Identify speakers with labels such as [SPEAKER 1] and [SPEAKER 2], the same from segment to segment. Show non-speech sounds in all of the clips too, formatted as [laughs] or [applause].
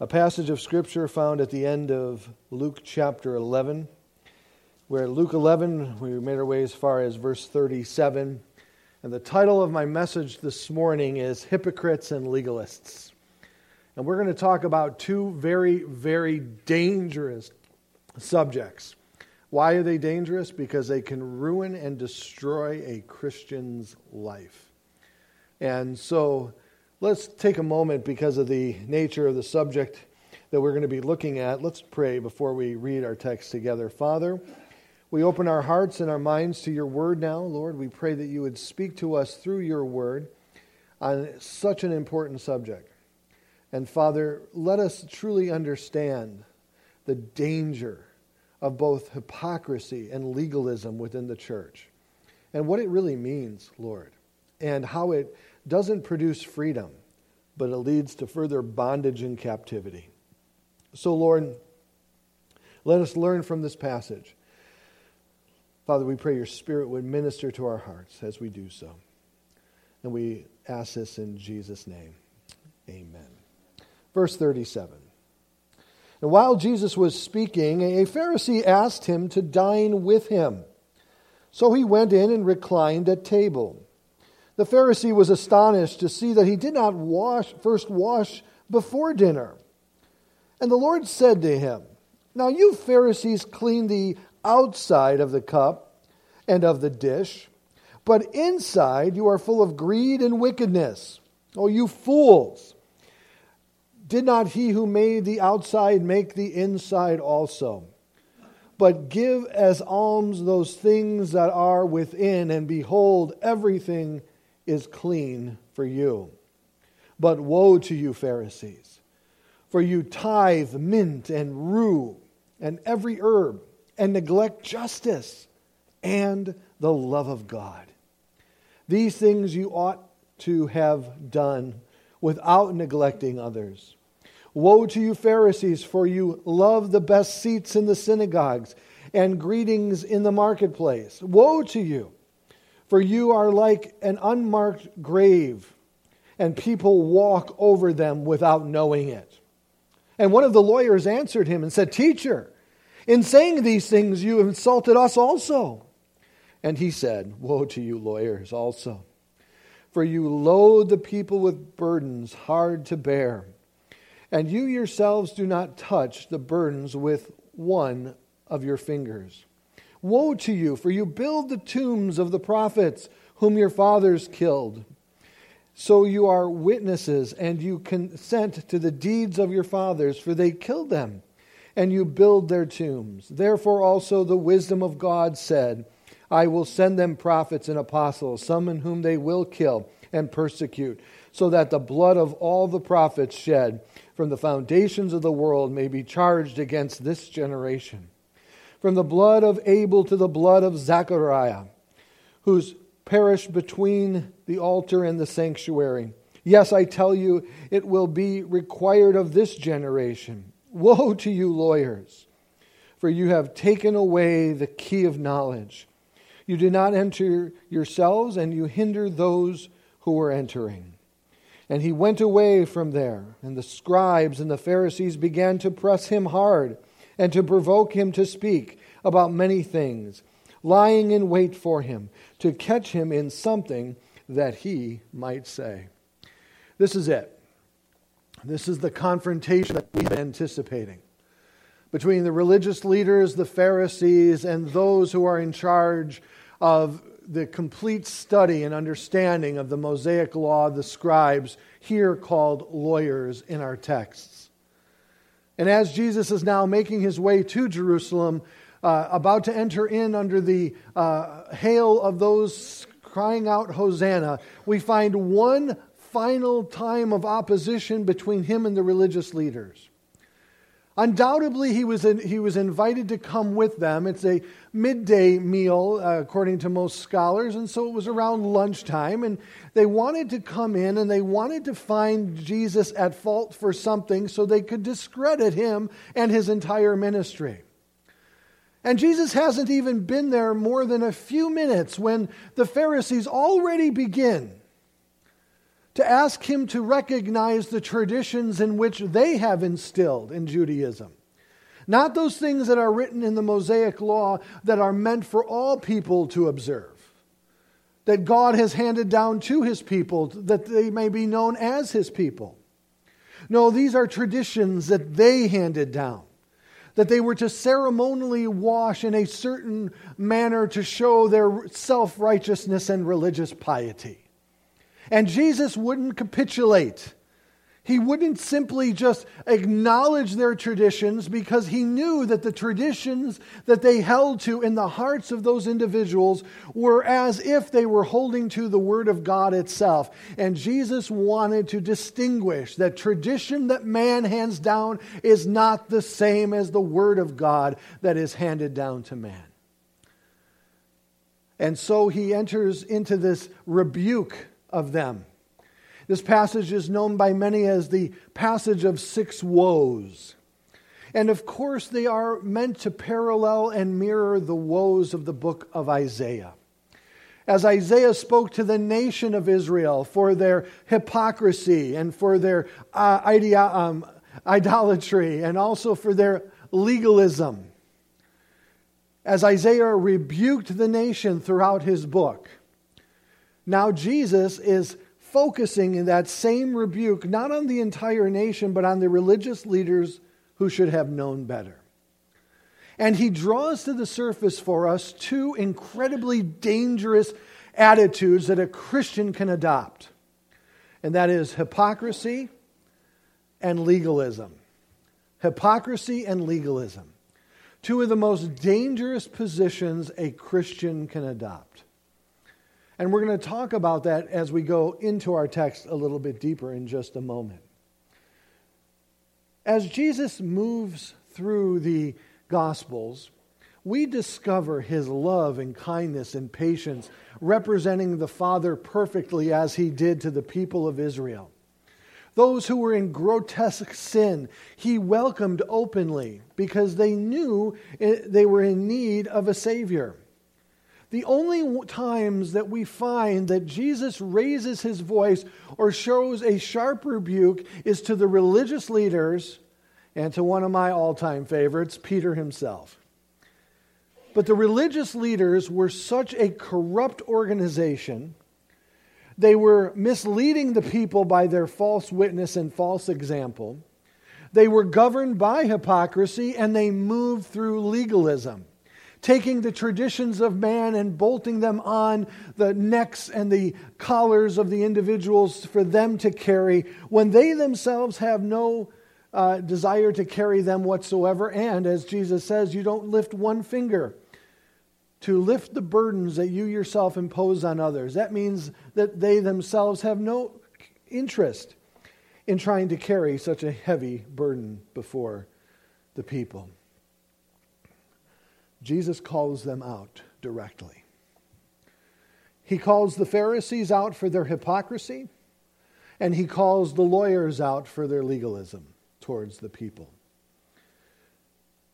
[SPEAKER 1] a passage of Scripture found at the end of Luke chapter 11, where Luke 11, we made our way as far as verse 37. And the title of my message this morning is Hypocrites and Legalists. And we're going to talk about two very, very dangerous subjects. Why are they dangerous? Because they can ruin and destroy a Christian's life. And so, Let's take a moment because of the nature of the subject that we're going to be looking at. Let's pray before we read our text together. Father, we open our hearts and our minds to your word now, Lord. We pray that you would speak to us through your word on such an important subject. And Father, let us truly understand the danger of both hypocrisy and legalism within the church and what it really means, Lord, and how it doesn't produce freedom, but it leads to further bondage and captivity. So, Lord, let us learn from this passage. Father, we pray your Spirit would minister to our hearts as we do so. And we ask this in Jesus' name. Amen. Verse 37. And while Jesus was speaking, a Pharisee asked him to dine with him. So he went in and reclined at table. The Pharisee was astonished to see that he did not wash, first wash before dinner. And the Lord said to him, Now you Pharisees clean the outside of the cup and of the dish, but inside you are full of greed and wickedness. Oh, you fools! Did not he who made the outside make the inside also? But give as alms those things that are within, and behold, everything is clean for you. But woe to you, Pharisees, for you tithe mint and rue and every herb, and neglect justice and the love of God. These things you ought to have done without neglecting others. Woe to you, Pharisees, for you love the best seats in the synagogues and greetings in the marketplace. Woe to you! For you are like an unmarked grave, and people walk over them without knowing it. And one of the lawyers answered him and said, Teacher, in saying these things, you insulted us also. And he said, Woe to you, lawyers, also. For you load the people with burdens hard to bear, and you yourselves do not touch the burdens with one of your fingers. Woe to you, for you build the tombs of the prophets whom your fathers killed. So you are witnesses, and you consent to the deeds of your fathers, for they killed them, and you build their tombs. Therefore also the wisdom of God said, I will send them prophets and apostles, some in whom they will kill and persecute, so that the blood of all the prophets shed from the foundations of the world may be charged against this generation from the blood of Abel to the blood of Zechariah, who's perished between the altar and the sanctuary. Yes, I tell you, it will be required of this generation. Woe to you, lawyers, for you have taken away the key of knowledge. You did not enter yourselves, and you hinder those who were entering. And he went away from there, and the scribes and the Pharisees began to press him hard and to provoke him to speak about many things, lying in wait for him to catch him in something that he might say. This is it. This is the confrontation that we've been anticipating between the religious leaders, the Pharisees, and those who are in charge of the complete study and understanding of the Mosaic law, the scribes, here called lawyers in our texts. And as Jesus is now making his way to Jerusalem, uh, about to enter in under the uh, hail of those crying out, Hosanna, we find one final time of opposition between him and the religious leaders. Undoubtedly, he was, in, he was invited to come with them. It's a midday meal, uh, according to most scholars, and so it was around lunchtime. And they wanted to come in and they wanted to find Jesus at fault for something so they could discredit him and his entire ministry. And Jesus hasn't even been there more than a few minutes when the Pharisees already begin to ask him to recognize the traditions in which they have instilled in Judaism. Not those things that are written in the Mosaic law that are meant for all people to observe, that God has handed down to his people that they may be known as his people. No, these are traditions that they handed down that they were to ceremonially wash in a certain manner to show their self righteousness and religious piety. And Jesus wouldn't capitulate. He wouldn't simply just acknowledge their traditions because he knew that the traditions that they held to in the hearts of those individuals were as if they were holding to the Word of God itself. And Jesus wanted to distinguish that tradition that man hands down is not the same as the Word of God that is handed down to man. And so he enters into this rebuke of them. This passage is known by many as the passage of six woes. And of course, they are meant to parallel and mirror the woes of the book of Isaiah. As Isaiah spoke to the nation of Israel for their hypocrisy and for their uh, idea, um, idolatry and also for their legalism. As Isaiah rebuked the nation throughout his book, now Jesus is focusing in that same rebuke not on the entire nation, but on the religious leaders who should have known better. And he draws to the surface for us two incredibly dangerous attitudes that a Christian can adopt, and that is hypocrisy and legalism. Hypocrisy and legalism. Two of the most dangerous positions a Christian can adopt. And we're going to talk about that as we go into our text a little bit deeper in just a moment. As Jesus moves through the Gospels, we discover his love and kindness and patience, representing the Father perfectly as he did to the people of Israel. Those who were in grotesque sin, he welcomed openly because they knew they were in need of a Savior. The only times that we find that Jesus raises his voice or shows a sharp rebuke is to the religious leaders and to one of my all time favorites, Peter himself. But the religious leaders were such a corrupt organization. They were misleading the people by their false witness and false example. They were governed by hypocrisy and they moved through legalism taking the traditions of man and bolting them on the necks and the collars of the individuals for them to carry when they themselves have no uh, desire to carry them whatsoever. And as Jesus says, you don't lift one finger to lift the burdens that you yourself impose on others. That means that they themselves have no interest in trying to carry such a heavy burden before the people. Jesus calls them out directly. He calls the Pharisees out for their hypocrisy, and he calls the lawyers out for their legalism towards the people.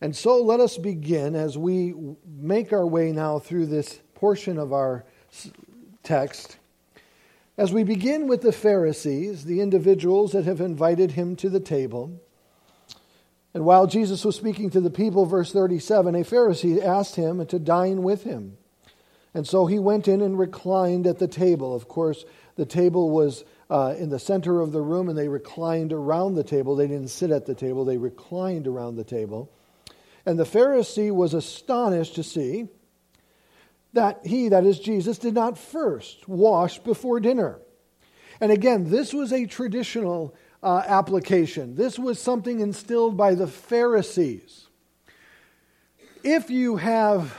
[SPEAKER 1] And so let us begin as we make our way now through this portion of our text. As we begin with the Pharisees, the individuals that have invited him to the table, and while Jesus was speaking to the people, verse 37, a Pharisee asked him to dine with him. And so he went in and reclined at the table. Of course, the table was uh, in the center of the room, and they reclined around the table. They didn't sit at the table, they reclined around the table. And the Pharisee was astonished to see that he, that is Jesus, did not first wash before dinner. And again, this was a traditional uh, application. This was something instilled by the Pharisees. If you have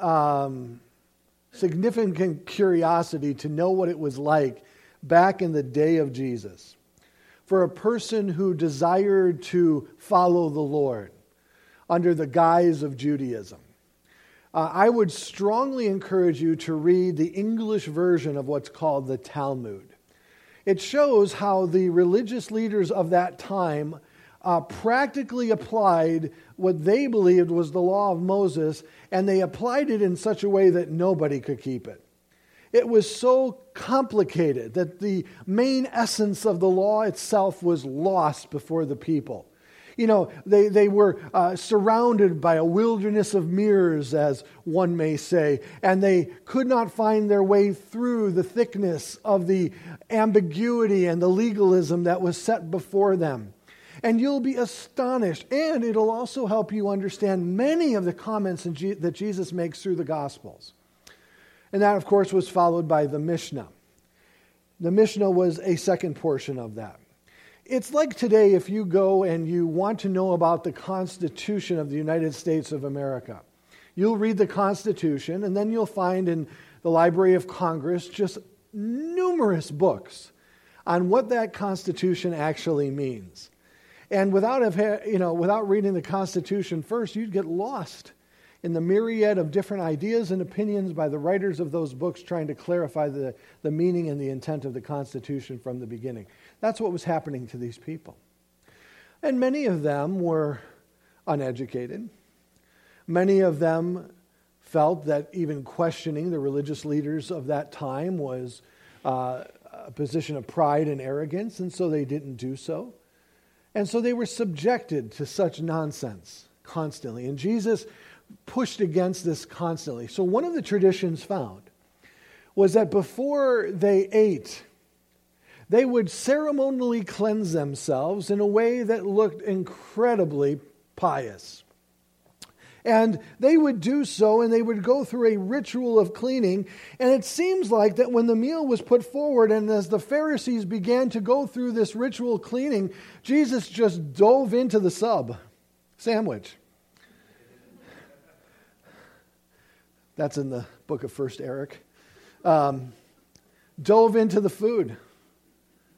[SPEAKER 1] um, significant curiosity to know what it was like back in the day of Jesus, for a person who desired to follow the Lord under the guise of Judaism, uh, I would strongly encourage you to read the English version of what's called the Talmud. It shows how the religious leaders of that time uh, practically applied what they believed was the law of Moses, and they applied it in such a way that nobody could keep it. it was so complicated that the main essence of the law itself was lost before the people. You know, they, they were uh, surrounded by a wilderness of mirrors, as one may say, and they could not find their way through the thickness of the ambiguity and the legalism that was set before them. And you'll be astonished, and it'll also help you understand many of the comments that Jesus makes through the Gospels. And that, of course, was followed by the Mishnah. The Mishnah was a second portion of that. It's like today if you go and you want to know about the Constitution of the United States of America. You'll read the Constitution, and then you'll find in the Library of Congress just numerous books on what that Constitution actually means. And without, you know, without reading the Constitution first, you'd get lost in the myriad of different ideas and opinions by the writers of those books trying to clarify the, the meaning and the intent of the Constitution from the beginning. That's what was happening to these people. And many of them were uneducated. Many of them felt that even questioning the religious leaders of that time was uh, a position of pride and arrogance, and so they didn't do so. And so they were subjected to such nonsense constantly. And Jesus pushed against this constantly. So, one of the traditions found was that before they ate, they would ceremonially cleanse themselves in a way that looked incredibly pious. And they would do so and they would go through a ritual of cleaning. And it seems like that when the meal was put forward and as the Pharisees began to go through this ritual cleaning, Jesus just dove into the sub sandwich. That's in the book of First Eric. Um, dove into the food,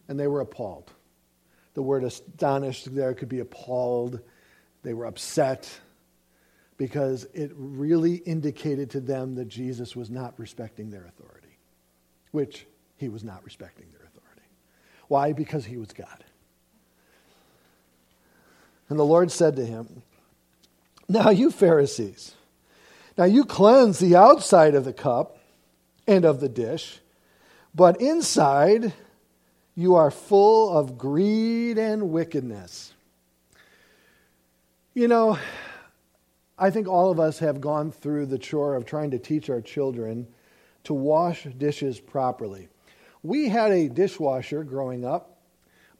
[SPEAKER 1] and they were appalled. The word astonished there could be appalled. They were upset because it really indicated to them that Jesus was not respecting their authority, which he was not respecting their authority. Why? Because he was God. And the Lord said to him, Now, you Pharisees, now you cleanse the outside of the cup and of the dish, but inside you are full of greed and wickedness. You know, I think all of us have gone through the chore of trying to teach our children to wash dishes properly. We had a dishwasher growing up,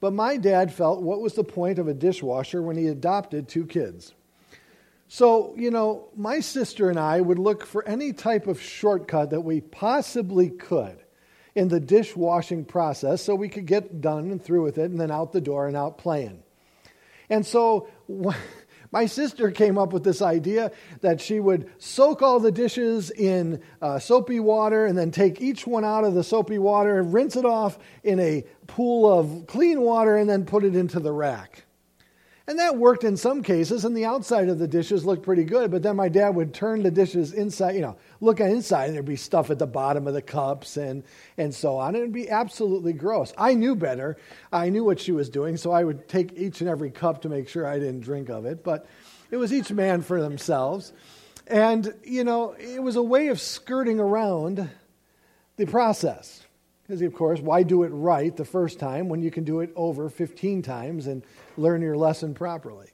[SPEAKER 1] but my dad felt what was the point of a dishwasher when he adopted two kids? So, you know, my sister and I would look for any type of shortcut that we possibly could in the dishwashing process so we could get done and through with it and then out the door and out playing. And so [laughs] my sister came up with this idea that she would soak all the dishes in uh, soapy water and then take each one out of the soapy water, rinse it off in a pool of clean water, and then put it into the rack. And that worked in some cases, and the outside of the dishes looked pretty good. But then my dad would turn the dishes inside, you know, look inside, and there'd be stuff at the bottom of the cups and, and so on. It would be absolutely gross. I knew better. I knew what she was doing, so I would take each and every cup to make sure I didn't drink of it. But it was each man for themselves. And, you know, it was a way of skirting around the process. Because, of course, why do it right the first time when you can do it over 15 times and learn your lesson properly?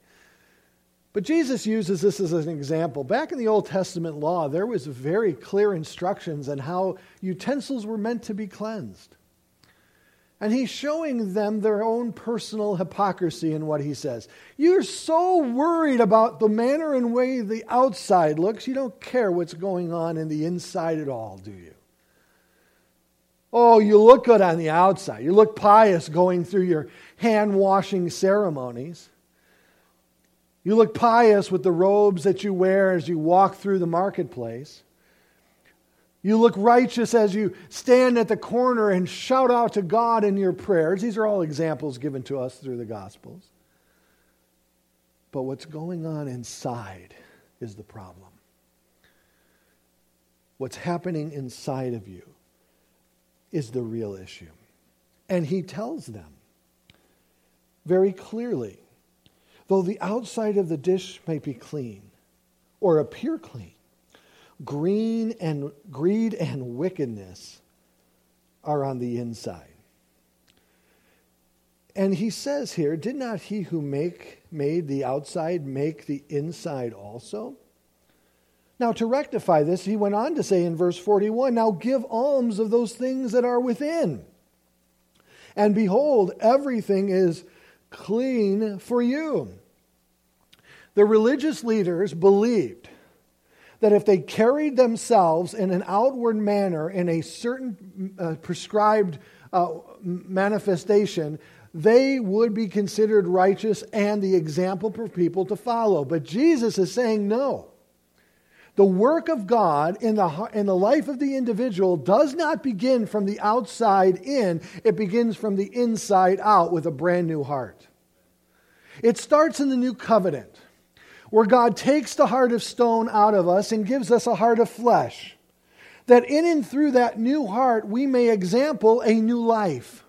[SPEAKER 1] But Jesus uses this as an example. Back in the Old Testament law, there was very clear instructions on how utensils were meant to be cleansed. And he's showing them their own personal hypocrisy in what he says. You're so worried about the manner and way the outside looks, you don't care what's going on in the inside at all, do you? Oh, you look good on the outside. You look pious going through your hand washing ceremonies. You look pious with the robes that you wear as you walk through the marketplace. You look righteous as you stand at the corner and shout out to God in your prayers. These are all examples given to us through the Gospels. But what's going on inside is the problem. What's happening inside of you is the real issue. And he tells them very clearly though the outside of the dish may be clean or appear clean, green and greed and wickedness are on the inside. And he says here, did not he who make made the outside make the inside also? Now, to rectify this, he went on to say in verse 41 Now give alms of those things that are within. And behold, everything is clean for you. The religious leaders believed that if they carried themselves in an outward manner in a certain uh, prescribed uh, manifestation, they would be considered righteous and the example for people to follow. But Jesus is saying no. The work of God in the, in the life of the individual does not begin from the outside in, it begins from the inside out with a brand new heart. It starts in the new covenant, where God takes the heart of stone out of us and gives us a heart of flesh. That in and through that new heart, we may example a new life.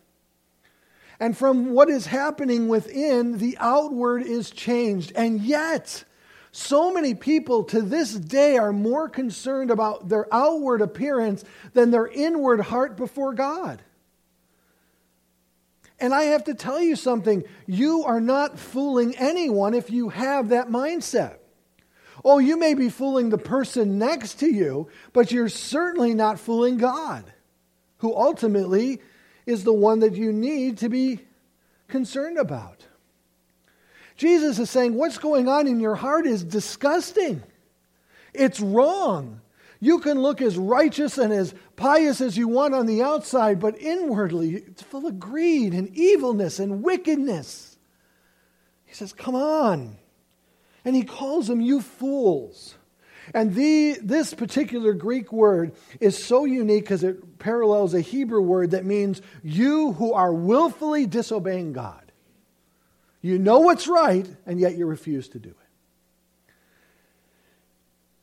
[SPEAKER 1] And from what is happening within, the outward is changed. And yet, so many people to this day are more concerned about their outward appearance than their inward heart before God. And I have to tell you something you are not fooling anyone if you have that mindset. Oh, you may be fooling the person next to you, but you're certainly not fooling God, who ultimately is the one that you need to be concerned about. Jesus is saying, What's going on in your heart is disgusting. It's wrong. You can look as righteous and as pious as you want on the outside, but inwardly it's full of greed and evilness and wickedness. He says, Come on. And he calls them, You fools. And the, this particular Greek word is so unique because it parallels a Hebrew word that means you who are willfully disobeying God. You know what's right, and yet you refuse to do it.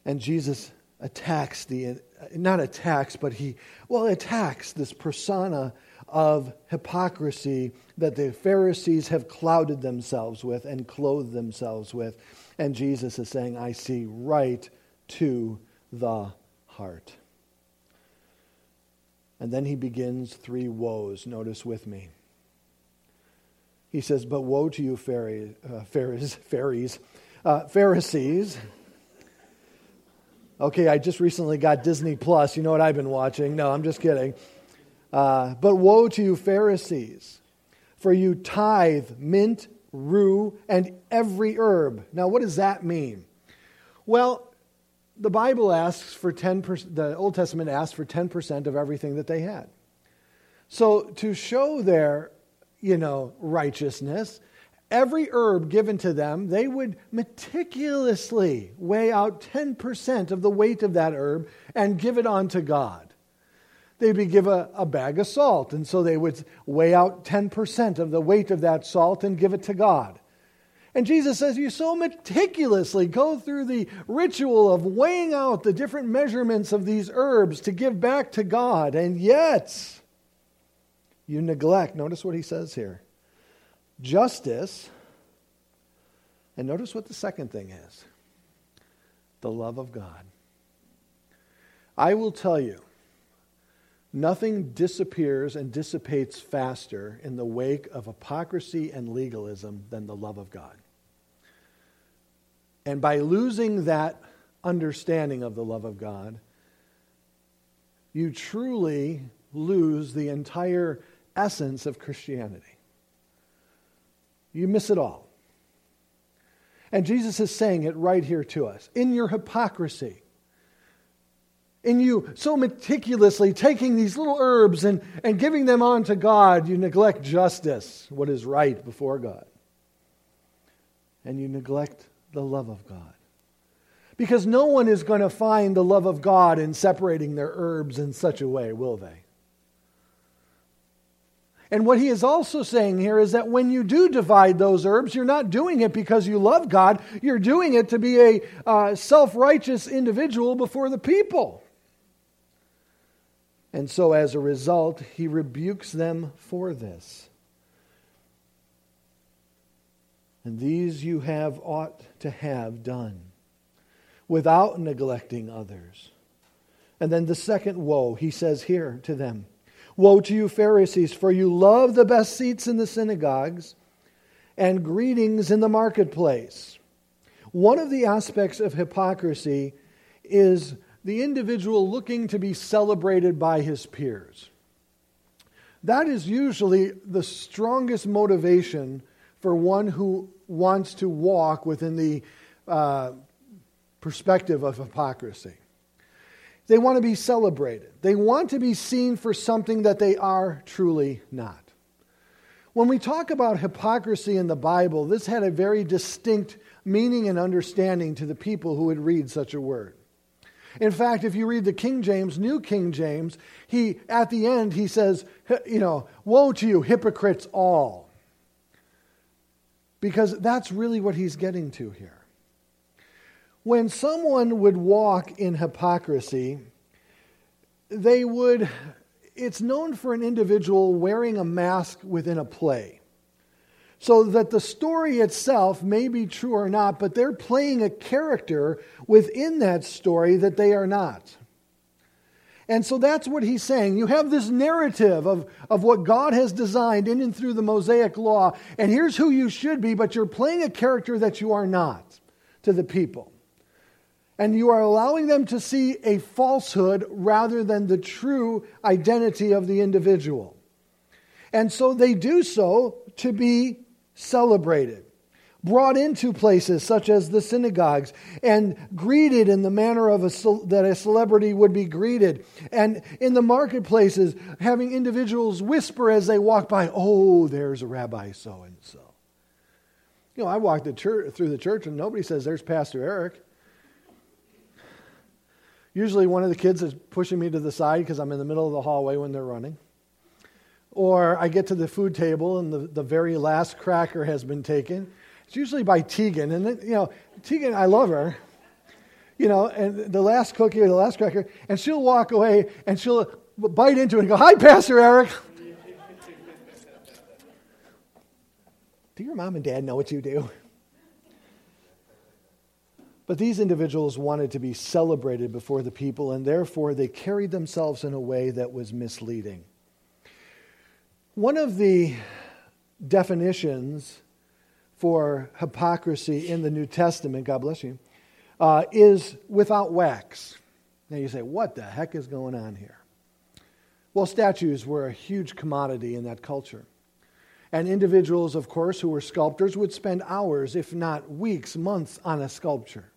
[SPEAKER 1] And Jesus attacks the, not attacks, but he, well, attacks this persona of hypocrisy that the Pharisees have clouded themselves with and clothed themselves with. And Jesus is saying, I see right to the heart. And then he begins three woes. Notice with me. He says, But woe to you, Pharisees, uh, Pharisees, [laughs] uh, Pharisees Okay, I just recently got Disney Plus. You know what I've been watching. No, I'm just kidding. Uh, but woe to you, Pharisees, for you tithe mint, rue, and every herb. Now, what does that mean? Well, the Bible asks for 10%, the Old Testament asks for 10% of everything that they had. So to show their, you know, righteousness, every herb given to them, they would meticulously weigh out 10% of the weight of that herb and give it on to God. They'd be give a, a bag of salt, and so they would weigh out 10% of the weight of that salt and give it to God. And Jesus says, You so meticulously go through the ritual of weighing out the different measurements of these herbs to give back to God, and yet you neglect. Notice what he says here justice, and notice what the second thing is the love of God. I will tell you, nothing disappears and dissipates faster in the wake of hypocrisy and legalism than the love of God. And by losing that understanding of the love of God, you truly lose the entire essence of Christianity you miss it all. And Jesus is saying it right here to us. In your hypocrisy, in you so meticulously taking these little herbs and, and giving them on to God, you neglect justice, what is right before God. And you neglect the love of God. Because no one is going to find the love of God in separating their herbs in such a way, will they? And what he is also saying here is that when you do divide those herbs, you're not doing it because you love God. You're doing it to be a uh, self righteous individual before the people. And so, as a result, he rebukes them for this. And these you have ought to have done without neglecting others. And then the second woe, he says here to them Woe to you, Pharisees, for you love the best seats in the synagogues and greetings in the marketplace. One of the aspects of hypocrisy is the individual looking to be celebrated by his peers. That is usually the strongest motivation for one who wants to walk within the uh, perspective of hypocrisy. They want to be celebrated. They want to be seen for something that they are truly not. When we talk about hypocrisy in the Bible, this had a very distinct meaning and understanding to the people who would read such a word. In fact, if you read the King James, New King James, he at the end he says, you know, woe to you hypocrites all. Because that's really what he's getting to here. When someone would walk in hypocrisy, they would, it's known for an individual wearing a mask within a play. So that the story itself may be true or not, but they're playing a character within that story that they are not. And so that's what he's saying. You have this narrative of, of what God has designed in and through the Mosaic law, and here's who you should be, but you're playing a character that you are not to the people and you are allowing them to see a falsehood rather than the true identity of the individual. And so they do so to be celebrated, brought into places such as the synagogues, and greeted in the manner of a, that a celebrity would be greeted, and in the marketplaces, having individuals whisper as they walk by, "Oh, there's a Rabbi so and so." You know, I walk the church, through the church, and nobody says, "There's Pastor Eric." Usually, one of the kids is pushing me to the side because I'm in the middle of the hallway when they're running. Or I get to the food table and the, the very last cracker has been taken. It's usually by Tegan. And, then, you know, Tegan, I love her. You know, and the last cookie or the last cracker, and she'll walk away and she'll bite into it and go, Hi, Pastor Eric. [laughs] do your mom and dad know what you do? But these individuals wanted to be celebrated before the people, and therefore they carried themselves in a way that was misleading. One of the definitions for hypocrisy in the New Testament, God bless you, uh, is without wax. Now you say, what the heck is going on here? Well, statues were a huge commodity in that culture. And individuals, of course, who were sculptors would spend hours, if not weeks, months on a sculpture.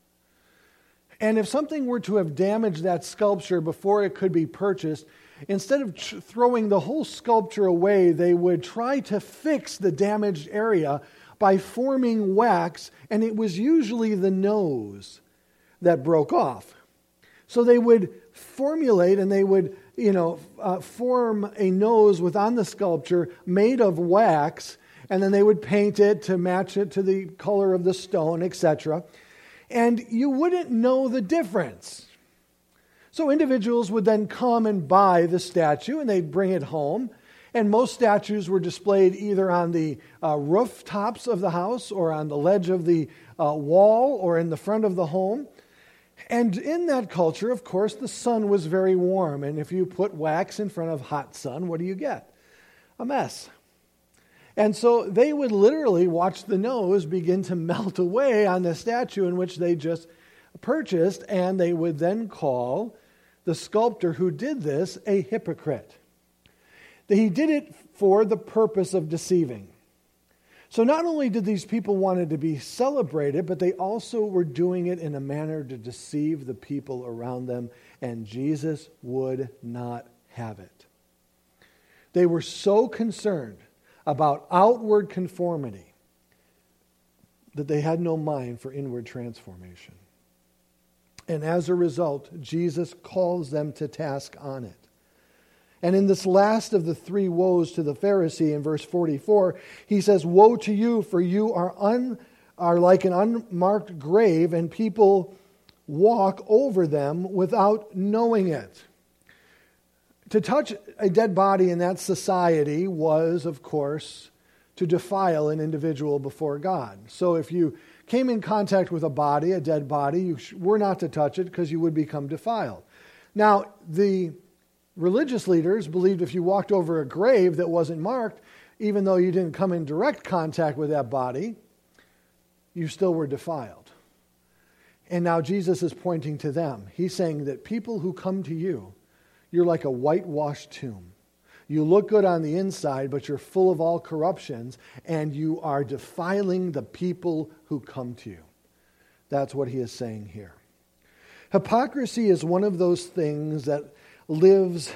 [SPEAKER 1] And if something were to have damaged that sculpture before it could be purchased, instead of throwing the whole sculpture away, they would try to fix the damaged area by forming wax, and it was usually the nose that broke off. So they would formulate and they would, you know, uh, form a nose within the sculpture made of wax, and then they would paint it to match it to the color of the stone, etc and you wouldn't know the difference. So individuals would then come and buy the statue and they'd bring it home. And most statues were displayed either on the uh, rooftops of the house or on the ledge of the uh, wall or in the front of the home. And in that culture, of course, the sun was very warm. And if you put wax in front of hot sun, what do you get? A mess. And so they would literally watch the nose begin to [laughs] melt away on the statue in which they just purchased, and they would then call the sculptor who did this a hypocrite. He did it for the purpose of deceiving. So not only did these people wanted to be celebrated, but they also were doing it in a manner to deceive the people around them, and Jesus would not have it. They were so concerned about outward conformity that they had no mind for inward transformation. And as a result, Jesus calls them to task on it. And in this last of the three woes to the Pharisee in verse 44, he says, Woe to you, for you are, un, are like an unmarked grave, and people walk over them without knowing it. To touch a dead body in that society was, of course, to defile an individual before God. So if you came in contact with a body, a dead body, you were not to touch it because you would become defiled. Now, the religious leaders believed if you walked over a grave that wasn't marked, even though you didn't come in direct contact with that body, you still were defiled. And now Jesus is pointing to them. He's saying that people who come to you, you're like a whitewashed tomb. You look good on the inside, but you're full of all corruptions, and you are defiling the people who come to you. That's what he is saying here. Hypocrisy is one of those things that lives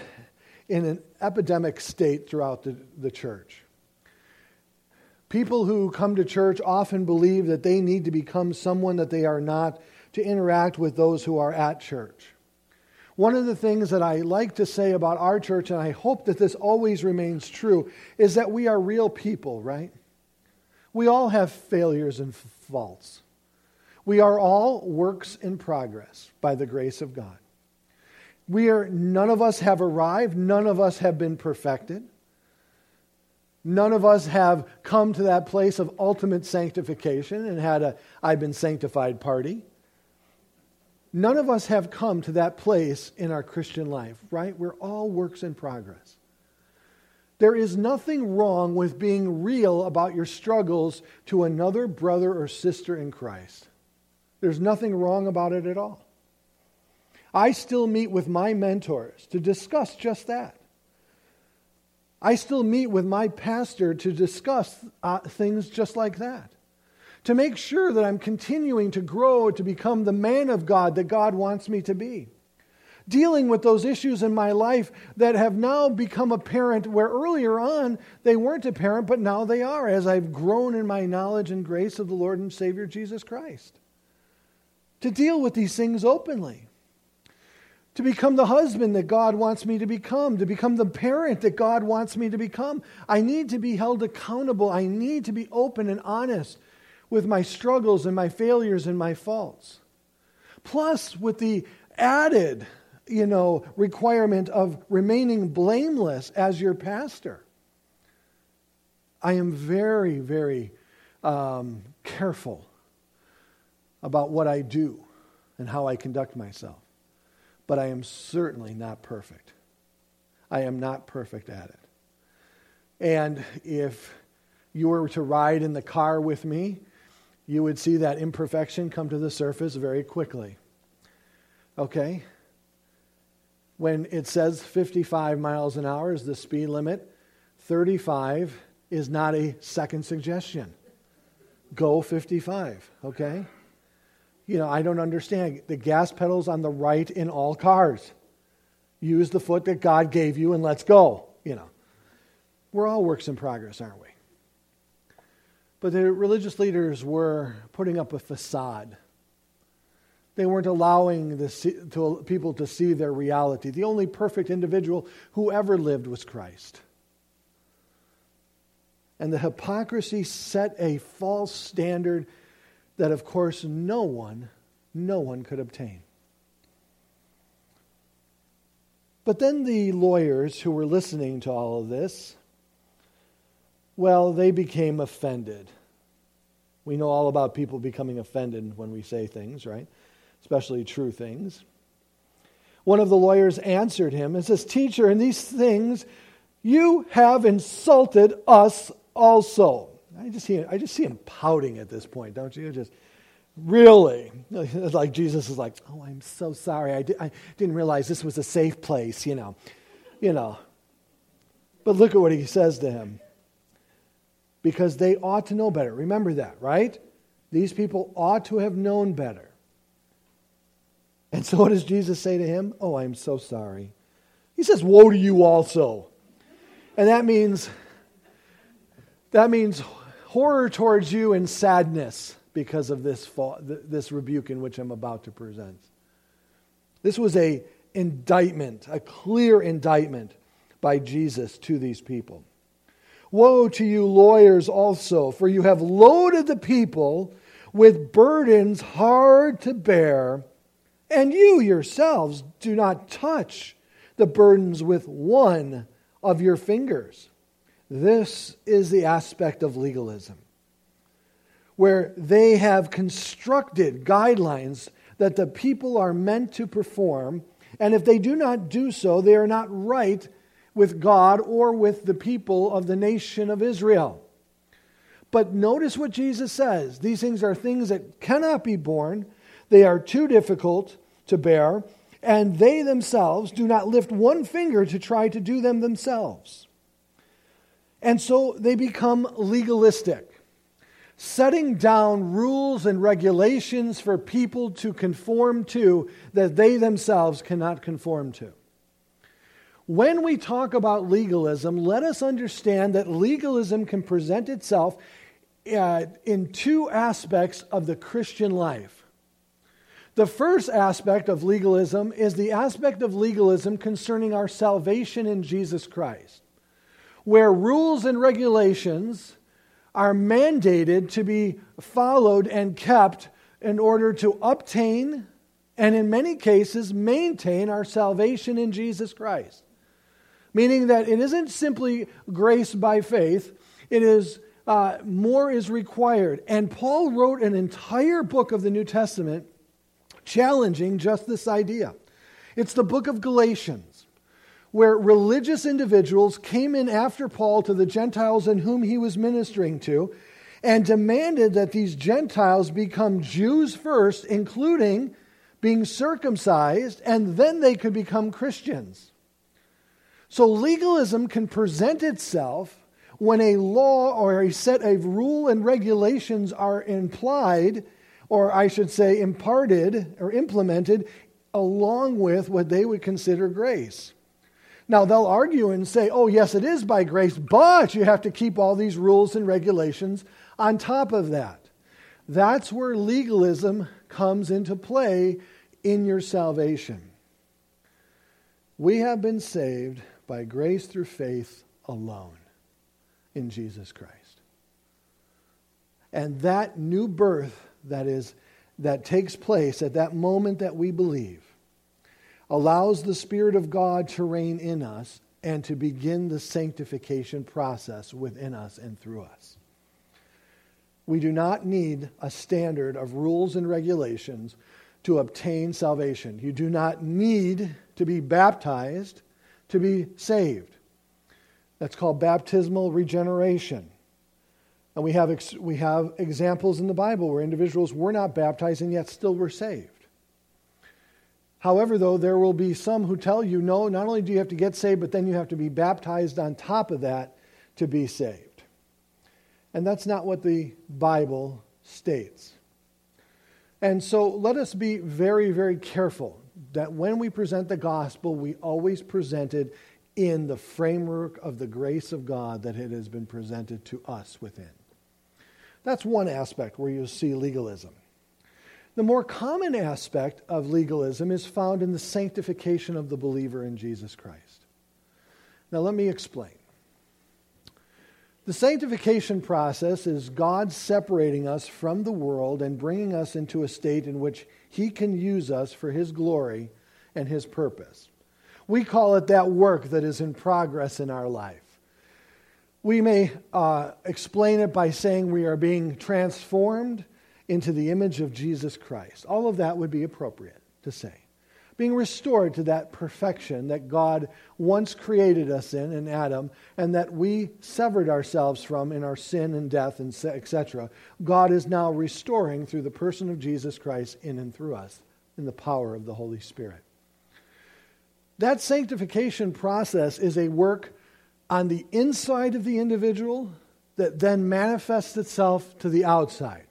[SPEAKER 1] in an epidemic state throughout the, the church. People who come to church often believe that they need to become someone that they are not to interact with those who are at church. One of the things that I like to say about our church, and I hope that this always remains true, is that we are real people, right? We all have failures and faults. We are all works in progress by the grace of God. We are none of us have arrived, none of us have been perfected. None of us have come to that place of ultimate sanctification and had a I've been sanctified party. None of us have come to that place in our Christian life, right? We're all works in progress. There is nothing wrong with being real about your struggles to another brother or sister in Christ. There's nothing wrong about it at all. I still meet with my mentors to discuss just that. I still meet with my pastor to discuss uh, things just like that. To make sure that I'm continuing to grow to become the man of God that God wants me to be. Dealing with those issues in my life that have now become apparent, where earlier on they weren't apparent, but now they are as I've grown in my knowledge and grace of the Lord and Savior Jesus Christ. To deal with these things openly to become the husband that God wants me to become, to become the parent that God wants me to become. I need to be held accountable. I need to be open and honest with my struggles and my failures and my faults. Plus, with the added, you know, requirement of remaining blameless as your pastor. I am very, very um, careful about what I do and how I conduct myself but I am certainly not perfect. I am not perfect at it. And if you were to ride in the car with me, you would see that imperfection come to the surface very quickly. Okay? When it says 55 miles an hour is the speed limit, 35 is not a second suggestion. Go 55, okay? you know, I don't understand. The gas pedal's on the right in all cars. Use the foot that God gave you and let's go, you know. We're all works in progress, aren't we? But the religious leaders were putting up a facade. They weren't allowing the, to, people to see their reality. The only perfect individual who ever lived was Christ. And the hypocrisy set a false standard that, of course, no one, no one could obtain. But then the lawyers who were listening to all of this, well, they became offended. We know all about people becoming offended when we say things, right? Especially true things. One of the lawyers answered him and says, Teacher, in these things you have insulted us also. I just see, I just see him pouting at this point, don't you? Just really, [laughs] like Jesus is like, "Oh, I'm so sorry. I, di- I didn't realize this was a safe place," you know, you know. But look at what he says to him. Because they ought to know better. Remember that, right? These people ought to have known better. And so what does Jesus say to him? Oh, I'm so sorry. He says, Woe to you also. And that means that means horror towards you and sadness because of this, this rebuke in which I'm about to present. This was a indictment, a clear indictment by Jesus to these people. Woe to you, lawyers, also, for you have loaded the people with burdens hard to bear, and you yourselves do not touch the burdens with one of your fingers. This is the aspect of legalism, where they have constructed guidelines that the people are meant to perform, And if they do not do so, they are not right with God or with the people of the nation of Israel. But notice what Jesus says these things are things that cannot be borne, they are too difficult to bear, and they themselves do not lift one finger to try to do them themselves. And so they become legalistic, setting down rules and regulations for people to conform to that they themselves cannot conform to. When we talk about legalism, let us understand that legalism can present itself uh, in two aspects of the Christian life. The first aspect of legalism is the aspect of legalism concerning our salvation in Jesus Christ, where rules and regulations are mandated to be followed and kept in order to obtain and, in many cases, maintain our salvation in Jesus Christ meaning that it isn't simply grace by faith, it is uh, more is required. And Paul wrote an entire book of the New Testament challenging just this idea. It's the book of Galatians, where religious individuals came in after Paul to the Gentiles in whom he was ministering to and demanded that these Gentiles become Jews first, including being circumcised, and then they could become Christians. So legalism can present itself when a law or a set of rule and regulations are implied, or I should say imparted or implemented, along with what they would consider grace. Now, they'll argue and say, oh, yes, it is by grace, but you have to keep all these rules and regulations on top of that. That's where legalism comes into play in your salvation. We have been saved by grace through faith alone in Jesus Christ. And that new birth that is that takes place at that moment that we believe allows the spirit of God to reign in us and to begin the sanctification process within us and through us. We do not need a standard of rules and regulations to obtain salvation. You do not need to be baptized to be saved. That's called baptismal regeneration. And we have, ex- we have examples in the Bible where individuals were not baptized and yet still were saved. However, though, there will be some who tell you no, not only do you have to get saved, but then you have to be baptized on top of that to be saved. And that's not what the Bible states. And so let us be very, very careful that when we present the gospel, we always present it in the framework of the grace of God that it has been presented to us within. That's one aspect where you see legalism. The more common aspect of legalism is found in the sanctification of the believer in Jesus Christ. Now, let me explain. The sanctification process is God separating us from the world and bringing us into a state in which he can use us for His glory and His purpose. We call it that work that is in progress in our life. We may uh, explain it by saying we are being transformed into the image of Jesus Christ. All of that would be appropriate to say being restored to that perfection that God once created us in, in Adam, and that we severed ourselves from in our sin and death, and etc. God is now restoring through the person of Jesus Christ in and through us in the power of the Holy Spirit. That sanctification process is a work on the inside of the individual that then manifests itself to the outside.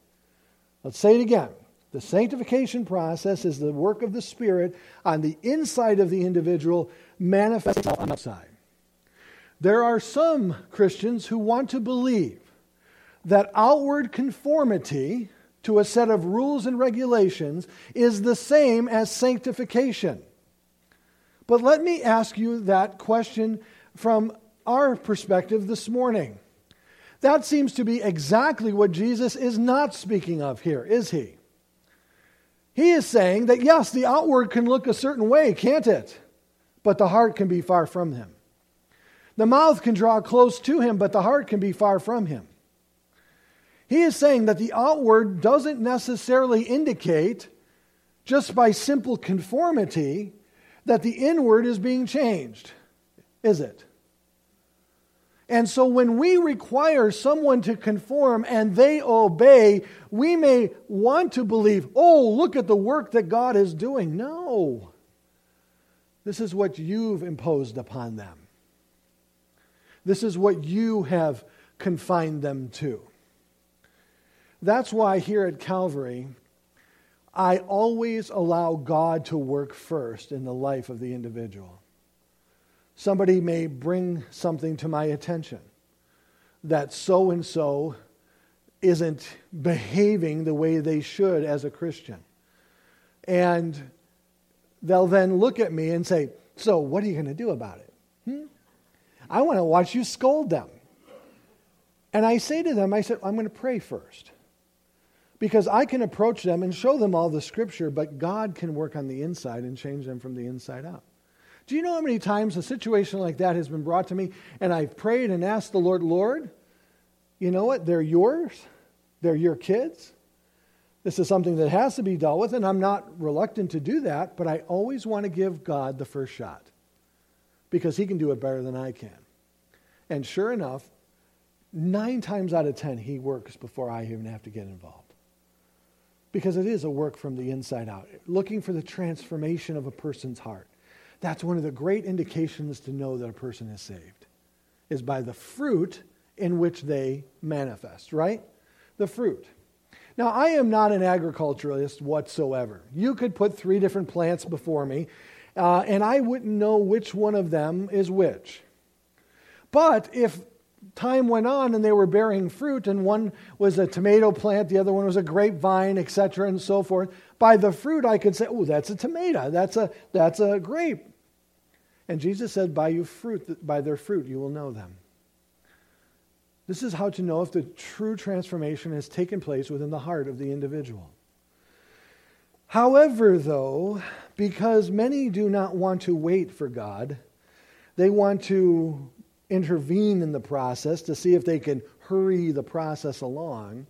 [SPEAKER 1] Let's say it again. The sanctification process is the work of the Spirit on the inside of the individual, manifesting on the outside. There are some Christians who want to believe that outward conformity to a set of rules and regulations is the same as sanctification. But let me ask you that question from our perspective this morning. That seems to be exactly what Jesus is not speaking of here, is he? He is saying that yes, the outward can look a certain way, can't it? But the heart can be far from him. The mouth can draw close to him, but the heart can be far from him. He is saying that the outward doesn't necessarily indicate, just by simple conformity, that the inward is being changed, is it? And so when we require someone to conform and they obey, we may want to believe, oh, look at the work that God is doing. No. This is what you've imposed upon them. This is what you have confined them to. That's why here at Calvary, I always allow God to work first in the life of the individual. Somebody may bring something to my attention that so and so isn't behaving the way they should as a Christian. And they'll then look at me and say, So, what are you going to do about it? Hmm? I want to watch you scold them. And I say to them, I said, I'm going to pray first. Because I can approach them and show them all the scripture, but God can work on the inside and change them from the inside out. Do you know how many times a situation like that has been brought to me and I've prayed and asked the Lord, Lord, you know what? They're yours, they're your kids. This is something that has to be dealt with, and I'm not reluctant to do that, but I always want to give God the first shot because He can do it better than I can. And sure enough, nine times out of ten, He works before I even have to get involved. Because it is a work from the inside out, looking for the transformation of a person's heart. That's one of the great indications to know that a person is saved, is by the fruit in which they manifest, right? The fruit. Now, I am not an agriculturalist whatsoever. You could put three different plants before me, uh, and I wouldn't know which one of them is which. But if time went on and they were bearing fruit, and one was a tomato plant, the other one was a grapevine, etc., and so forth, by the fruit I could say, oh, that's a tomato, that's a, that's a grape. And Jesus said, by, you fruit, by their fruit you will know them. This is how to know if the true transformation has taken place within the heart of the individual. However, though, because many do not want to wait for God, they want to intervene in the process to see if they can hurry the process along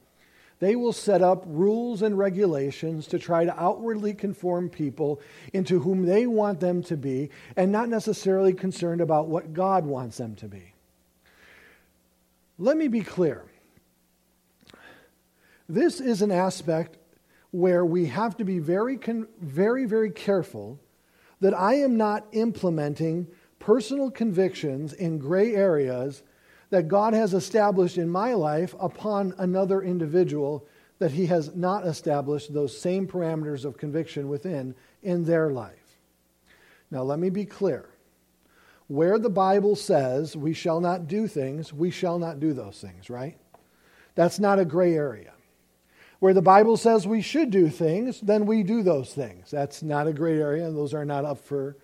[SPEAKER 1] they will set up rules and regulations to try to outwardly conform people into whom they want them to be and not necessarily concerned about what God wants them to be. Let me be clear. This is an aspect where we have to be very, very, very careful that I am not implementing personal convictions in gray areas that God has established in my life upon another individual that he has not established those same parameters of conviction within in their life. Now, let me be clear. Where the Bible says we shall not do things, we shall not do those things, right? That's not a gray area. Where the Bible says we should do things, then we do those things. That's not a gray area, and those are not up for,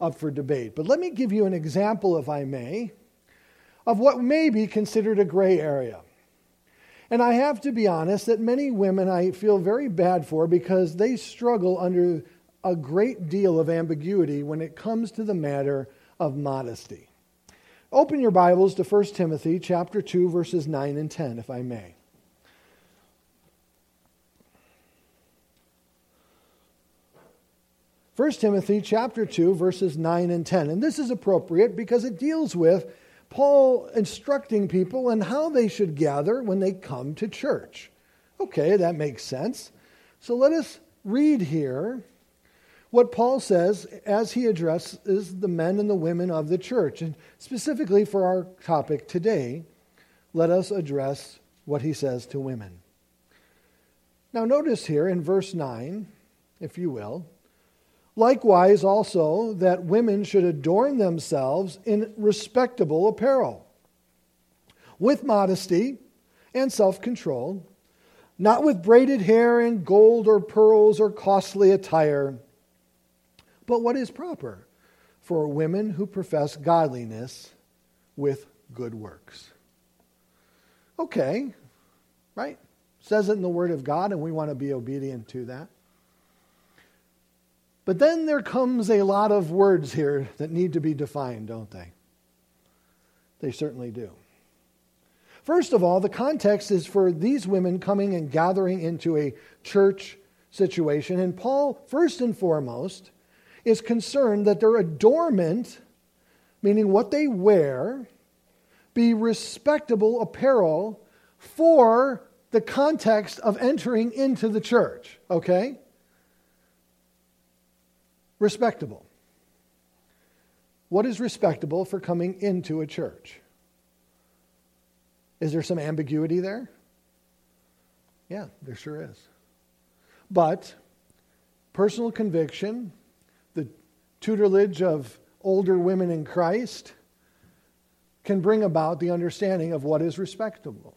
[SPEAKER 1] up for debate. But let me give you an example, if I may, of what may be considered a gray area. And I have to be honest that many women I feel very bad for because they struggle under a great deal of ambiguity when it comes to the matter of modesty. Open your Bibles to 1 Timothy chapter 2 verses 9 and 10 if I may. First Timothy chapter 2 verses 9 and 10 and this is appropriate because it deals with Paul instructing people on how they should gather when they come to church. Okay, that makes sense. So let us read here what Paul says as he addresses the men and the women of the church. And specifically for our topic today, let us address what he says to women. Now, notice here in verse 9, if you will, Likewise, also, that women should adorn themselves in respectable apparel, with modesty and self control, not with braided hair and gold or pearls or costly attire, but what is proper for women who profess godliness with good works. Okay, right? Says it in the Word of God, and we want to be obedient to that. But then there comes a lot of words here that need to be defined, don't they? They certainly do. First of all, the context is for these women coming and gathering into a church situation. And Paul, first and foremost, is concerned that their adornment, meaning what they wear, be respectable apparel for the context of entering into the church, okay? Respectable. What is respectable for coming into a church? Is there some ambiguity there? Yeah, there sure is. But personal conviction, the tutelage of older women in Christ, can bring about the understanding of what is respectable.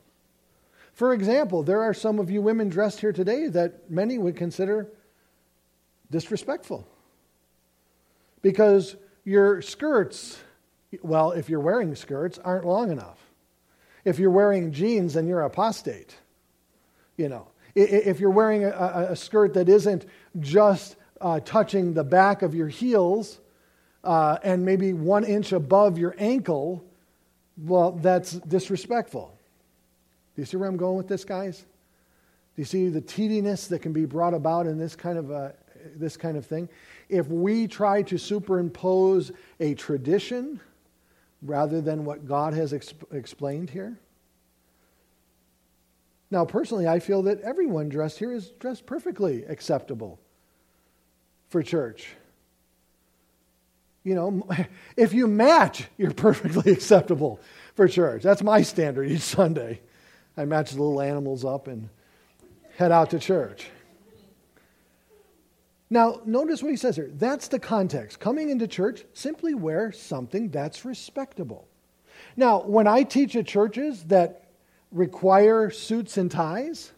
[SPEAKER 1] For example, there are some of you women dressed here today that many would consider disrespectful. Because your skirts, well, if you're wearing skirts, aren't long enough. If you're wearing jeans, then you're apostate. You know, if you're wearing a, a skirt that isn't just uh, touching the back of your heels uh, and maybe one inch above your ankle, well, that's disrespectful. Do you see where I'm going with this, guys? Do you see the teediness that can be brought about in this kind of a, this kind of thing? If we try to superimpose a tradition rather than what God has exp- explained here. Now, personally, I feel that everyone dressed here is dressed perfectly acceptable for church. You know, [laughs] if you match, you're perfectly [laughs] acceptable for church. That's my standard each Sunday. I match the little animals up and head out to church. Now, notice what he says here. That's the context. Coming into church, simply wear something that's respectable. Now, when I teach at churches that require suits and ties,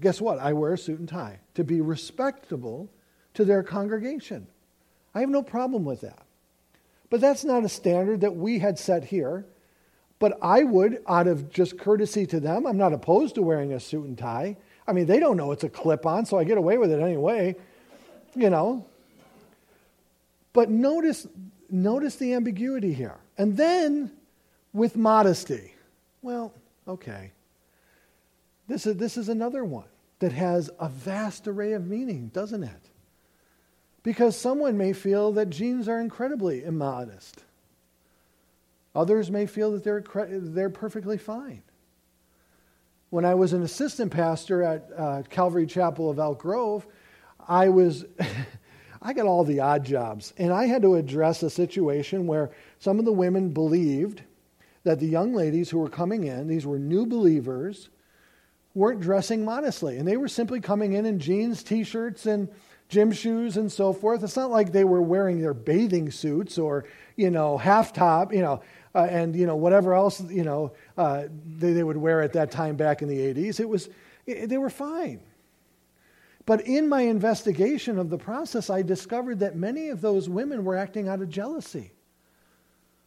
[SPEAKER 1] guess what? I wear a suit and tie to be respectable to their congregation. I have no problem with that. But that's not a standard that we had set here. But I would, out of just courtesy to them, I'm not opposed to wearing a suit and tie. I mean, they don't know it's a clip on, so I get away with it anyway you know. But notice, notice the ambiguity here. And then with modesty. Well, okay. This is, this is another one that has a vast array of meaning, doesn't it? Because someone may feel that jeans are incredibly immodest. Others may feel that they're, they're perfectly fine. When I was an assistant pastor at uh, Calvary Chapel of Elk Grove, I was, [laughs] I got all the odd jobs. And I had to address a situation where some of the women believed that the young ladies who were coming in, these were new believers, weren't dressing modestly. And they were simply coming in in jeans, t shirts, and gym shoes and so forth. It's not like they were wearing their bathing suits or, you know, half top, you know, uh, and, you know, whatever else, you know, uh, they, they would wear at that time back in the 80s. It was, it, they were fine. But in my investigation of the process, I discovered that many of those women were acting out of jealousy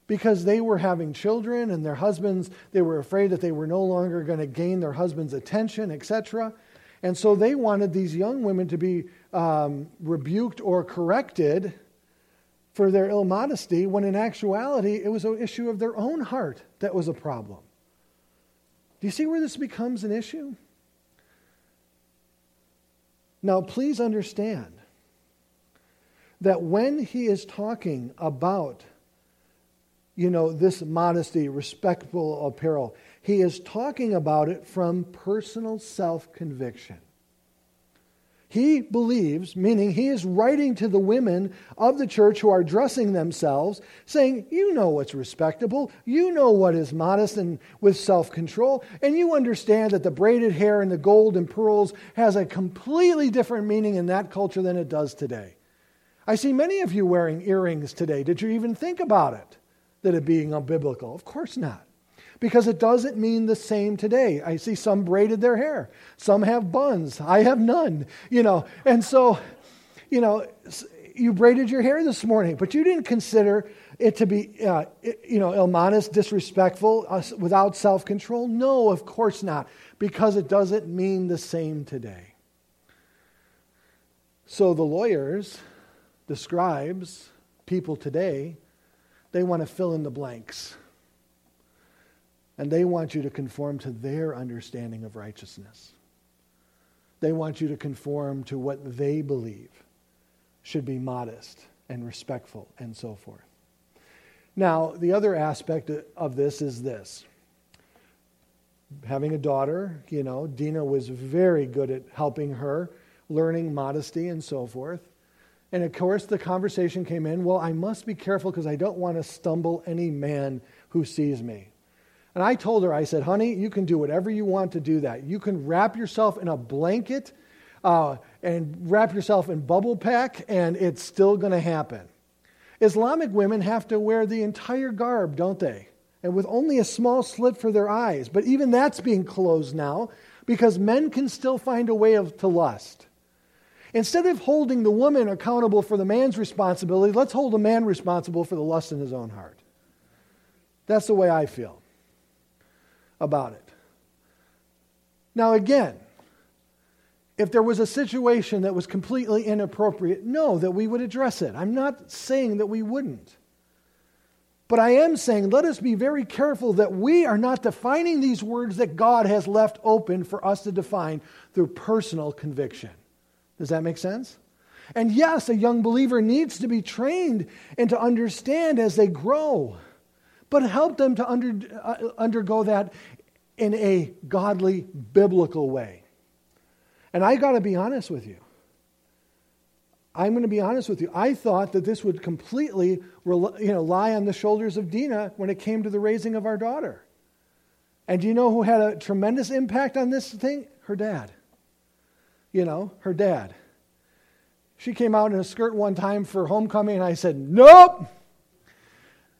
[SPEAKER 1] because they were having children and their husbands, they were afraid that they were no longer going to gain their husband's attention, etc. And so they wanted these young women to be um, rebuked or corrected for their ill modesty, when in actuality, it was an issue of their own heart that was a problem. Do you see where this becomes an issue? Now, please understand that when he is talking about, you know, this modesty, respectful apparel, he is talking about it from personal self conviction. He believes, meaning he is writing to the women of the church who are dressing themselves, saying, You know what's respectable, you know what is modest and with self control, and you understand that the braided hair and the gold and pearls has a completely different meaning in that culture than it does today. I see many of you wearing earrings today. Did you even think about it, that it being unbiblical? Of course not because it doesn't mean the same today. I see some braided their hair, some have buns, I have none, you know. And so, you know, you braided your hair this morning, but you didn't consider it to be, uh, you know, ill-modest, disrespectful, uh, without self-control. No, of course not, because it doesn't mean the same today. So the lawyers, the scribes, people today, they want to fill in the blanks. And they want you to conform to their understanding of righteousness. They want you to conform to what they believe should be modest and respectful and so forth. Now, the other aspect of this is this. Having a daughter, you know, Dina was very good at helping her, learning modesty and so forth. And of course, the conversation came in well, I must be careful because I don't want to stumble any man who sees me. And I told her, I said, honey, you can do whatever you want to do that. You can wrap yourself in a blanket uh, and wrap yourself in bubble pack, and it's still going to happen. Islamic women have to wear the entire garb, don't they? And with only a small slit for their eyes. But even that's being closed now because men can still find a way of, to lust. Instead of holding the woman accountable for the man's responsibility, let's hold a man responsible for the lust in his own heart. That's the way I feel about it. Now, again, if there was a situation that was completely inappropriate, no, that we would address it. I'm not saying that we wouldn't. But I am saying let us be very careful that we are not defining these words that God has left open for us to define through personal conviction. Does that make sense? And yes, a young believer needs to be trained and to understand as they grow, but help them to under, uh, undergo that in a godly, biblical way. And I got to be honest with you. I'm going to be honest with you. I thought that this would completely you know, lie on the shoulders of Dina when it came to the raising of our daughter. And do you know who had a tremendous impact on this thing? Her dad. You know, her dad. She came out in a skirt one time for homecoming, and I said, Nope.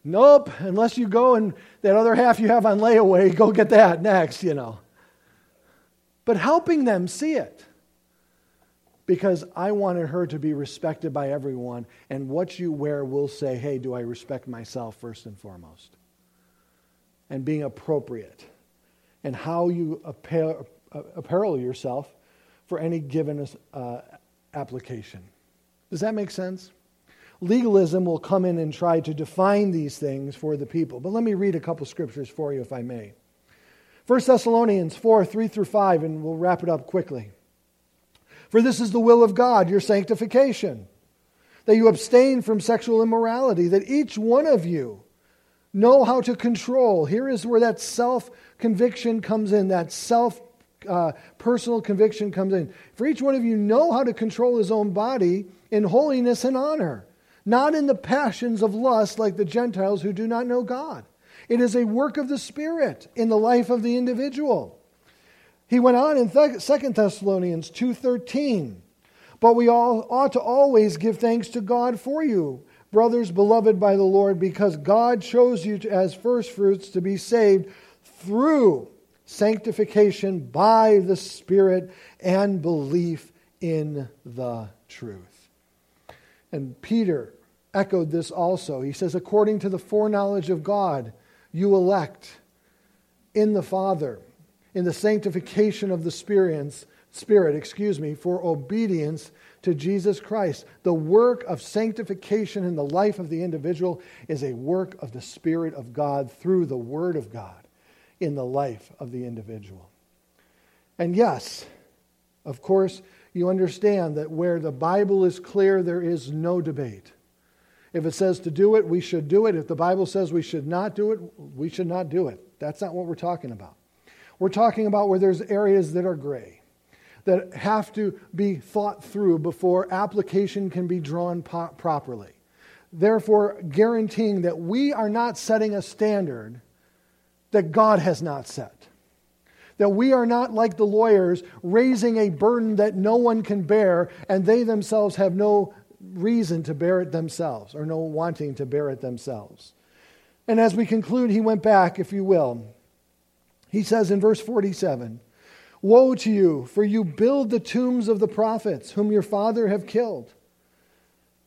[SPEAKER 1] Nope. Unless you go and that other half you have on layaway, go get that next, you know but helping them see it. Because I wanted her to be respected by everyone, and what you wear will say, hey, do I respect myself first and foremost? And being appropriate, and how you apparel yourself for any given uh, application. Does that make sense? Legalism will come in and try to define these things for the people. But let me read a couple scriptures for you, if I may. 1 Thessalonians 4 3 through 5, and we'll wrap it up quickly. For this is the will of God, your sanctification, that you abstain from sexual immorality, that each one of you know how to control. Here is where that self conviction comes in, that self uh, personal conviction comes in. For each one of you know how to control his own body in holiness and honor, not in the passions of lust like the Gentiles who do not know God. It is a work of the Spirit in the life of the individual. He went on in 2 Thessalonians 2:13, "But we all ought to always give thanks to God for you, brothers beloved by the Lord, because God chose you to, as firstfruits to be saved through sanctification by the Spirit and belief in the truth." And Peter echoed this also. He says, according to the foreknowledge of God, you elect in the Father, in the sanctification of the Spirit, Spirit, excuse me, for obedience to Jesus Christ. The work of sanctification in the life of the individual is a work of the Spirit of God through the Word of God in the life of the individual. And yes, of course, you understand that where the Bible is clear, there is no debate. If it says to do it, we should do it. If the Bible says we should not do it, we should not do it. That's not what we're talking about. We're talking about where there's areas that are gray, that have to be thought through before application can be drawn po- properly. Therefore, guaranteeing that we are not setting a standard that God has not set. That we are not like the lawyers raising a burden that no one can bear and they themselves have no reason to bear it themselves or no wanting to bear it themselves. And as we conclude, he went back, if you will. He says in verse 47 Woe to you, for you build the tombs of the prophets whom your father have killed.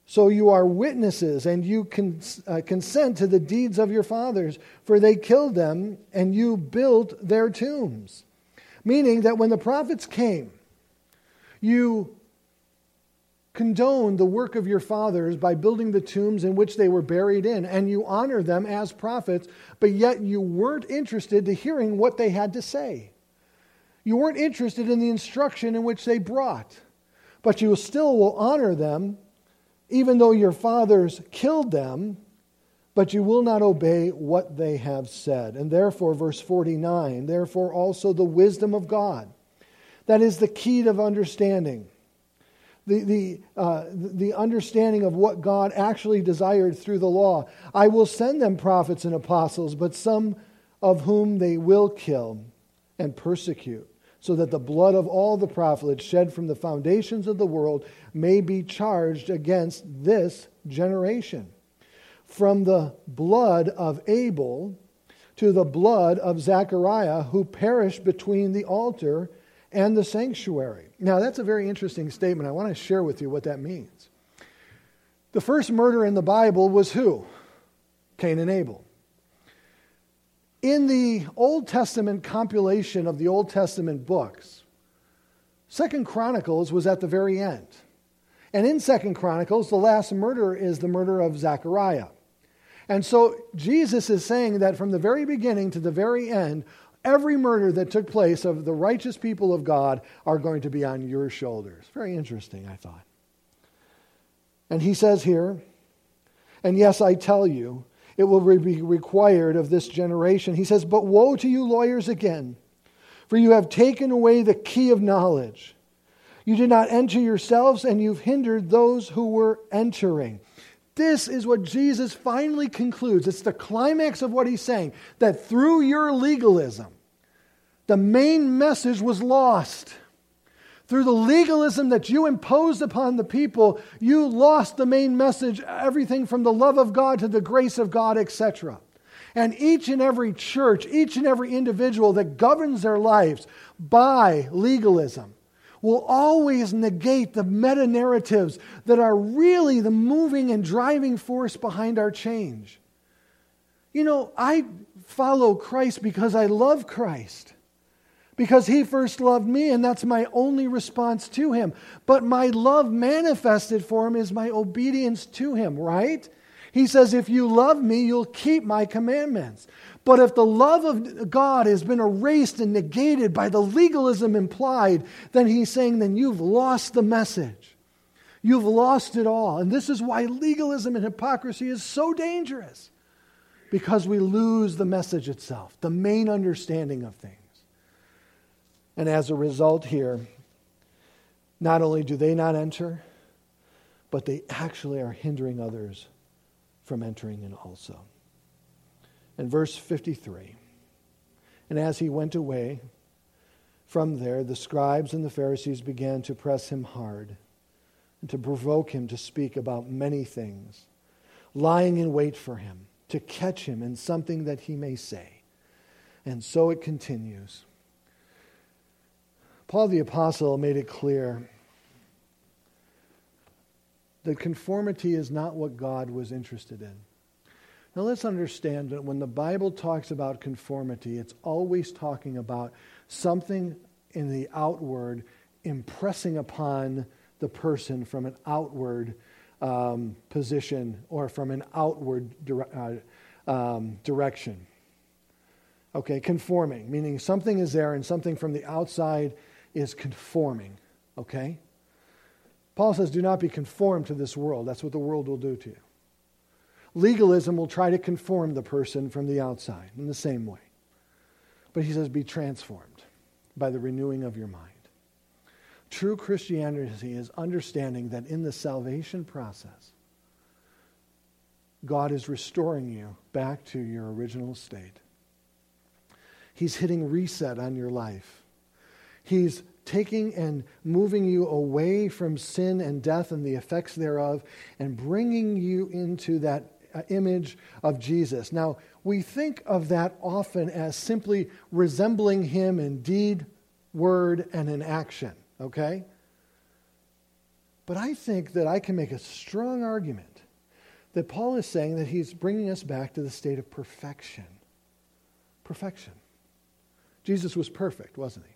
[SPEAKER 1] So you are witnesses, and you cons- uh, consent to the deeds of your fathers, for they killed them, and you built their tombs. Meaning that when the prophets came, you condone the work of your fathers by building the tombs in which they were buried in, and you honor them as prophets, but yet you weren't interested to hearing what they had to say. You weren't interested in the instruction in which they brought, but you still will honor them even though your fathers killed them, but you will not obey what they have said. And therefore, verse 49, therefore also the wisdom of God. That is the key to understanding. The, the, uh, the understanding of what God actually desired through the law. I will send them prophets and apostles, but some of whom they will kill and persecute, so that the blood of all the prophets shed from the foundations of the world may be charged against this generation from the blood of Abel to the blood of Zechariah, who perished between the altar and the sanctuary. Now, that's a very interesting statement. I want to share with you what that means. The first murder in the Bible was who? Cain and Abel. In the Old Testament compilation of the Old Testament books, Second Chronicles was at the very end. And in Second Chronicles, the last murder is the murder of Zechariah. And so Jesus is saying that from the very beginning to the very end, every murder that took place of the righteous people of God are going to be on your shoulders. Very interesting, I thought. And he says here, and yes, I tell you, it will be required of this generation. He says, But woe to you, lawyers, again, for you have taken away the key of knowledge. You did not enter yourselves, and you've hindered those who were entering. This is what Jesus finally concludes. It's the climax of what he's saying that through your legalism, the main message was lost. Through the legalism that you imposed upon the people, you lost the main message, everything from the love of God to the grace of God, etc. And each and every church, each and every individual that governs their lives by legalism will always negate the meta narratives that are really the moving and driving force behind our change. You know, I follow Christ because I love Christ. Because he first loved me, and that's my only response to him. But my love manifested for him is my obedience to him, right? He says, If you love me, you'll keep my commandments. But if the love of God has been erased and negated by the legalism implied, then he's saying, then you've lost the message. You've lost it all. And this is why legalism and hypocrisy is so dangerous because we lose the message itself, the main understanding of things. And as a result, here, not only do they not enter, but they actually are hindering others from entering in also. In verse 53, and as he went away from there, the scribes and the Pharisees began to press him hard and to provoke him to speak about many things, lying in wait for him, to catch him in something that he may say. And so it continues. Paul the Apostle made it clear that conformity is not what God was interested in. Now let's understand that when the Bible talks about conformity, it's always talking about something in the outward impressing upon the person from an outward um, position or from an outward dire- uh, um, direction. Okay, conforming, meaning something is there and something from the outside is conforming. Okay? Paul says, do not be conformed to this world. That's what the world will do to you. Legalism will try to conform the person from the outside in the same way. But he says, be transformed by the renewing of your mind. True Christianity is understanding that in the salvation process, God is restoring you back to your original state. He's hitting reset on your life. He's taking and moving you away from sin and death and the effects thereof and bringing you into that image of Jesus. Now, we think of that often as simply resembling him in deed, word, and in action, okay? But I think that I can make a strong argument that Paul is saying that he's bringing us back to the state of perfection. Perfection. Jesus was perfect, wasn't he?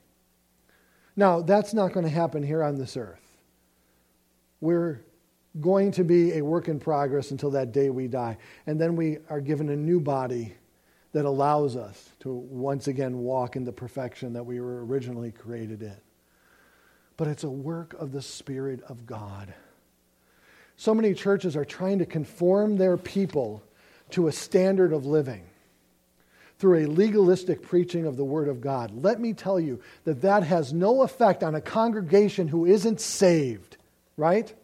[SPEAKER 1] Now, that's not going to happen here on this earth. We're going to be a work in progress until that day we die. And then we are given a new body that allows us to once again walk in the perfection that we were originally created in. But it's a work of the Spirit of God. So many churches are trying to conform their people to a standard of living through a legalistic preaching of the Word of God. Let me tell you that that has no effect on a congregation who isn't saved, right?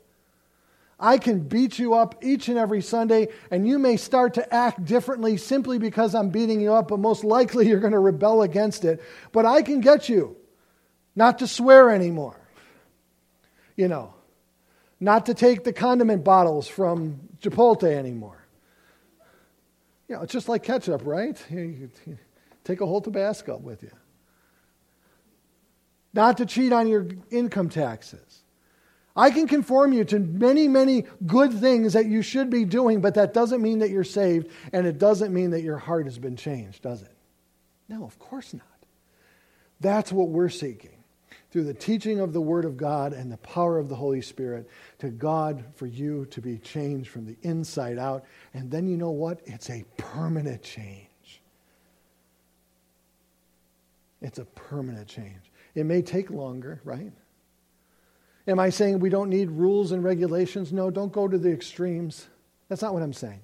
[SPEAKER 1] I can beat you up each and every Sunday, and you may start to act differently simply because I'm beating you up, but most likely [laughs] you're going to rebel against it. But I can get you not to swear anymore. You know, not to take the condiment bottles from Chipotle anymore. You know, it's just like ketchup, right? You, take a whole Tabasco with you. Not to cheat on your income taxes. I can conform you to many, many good things that you should be doing, but that doesn't mean that you're saved, and it doesn't mean that your heart has been changed, does it? No, of course not. That's what we're seeking through the teaching of the Word of God and the power of the Holy Spirit to God for you to be changed from the inside out. And then you know what? It's a permanent change. It's a permanent change. It may take longer, right? Am I saying we don't need rules and regulations? No, don't go to the extremes. That's not what I'm saying.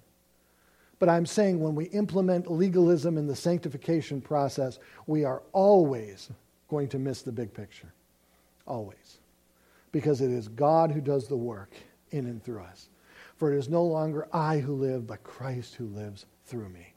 [SPEAKER 1] But I'm saying when we implement legalism in the sanctification process, we are always going to miss the big picture. Always. Because it is God who does the work in and through us. For it is no longer I who live, but Christ who lives through me.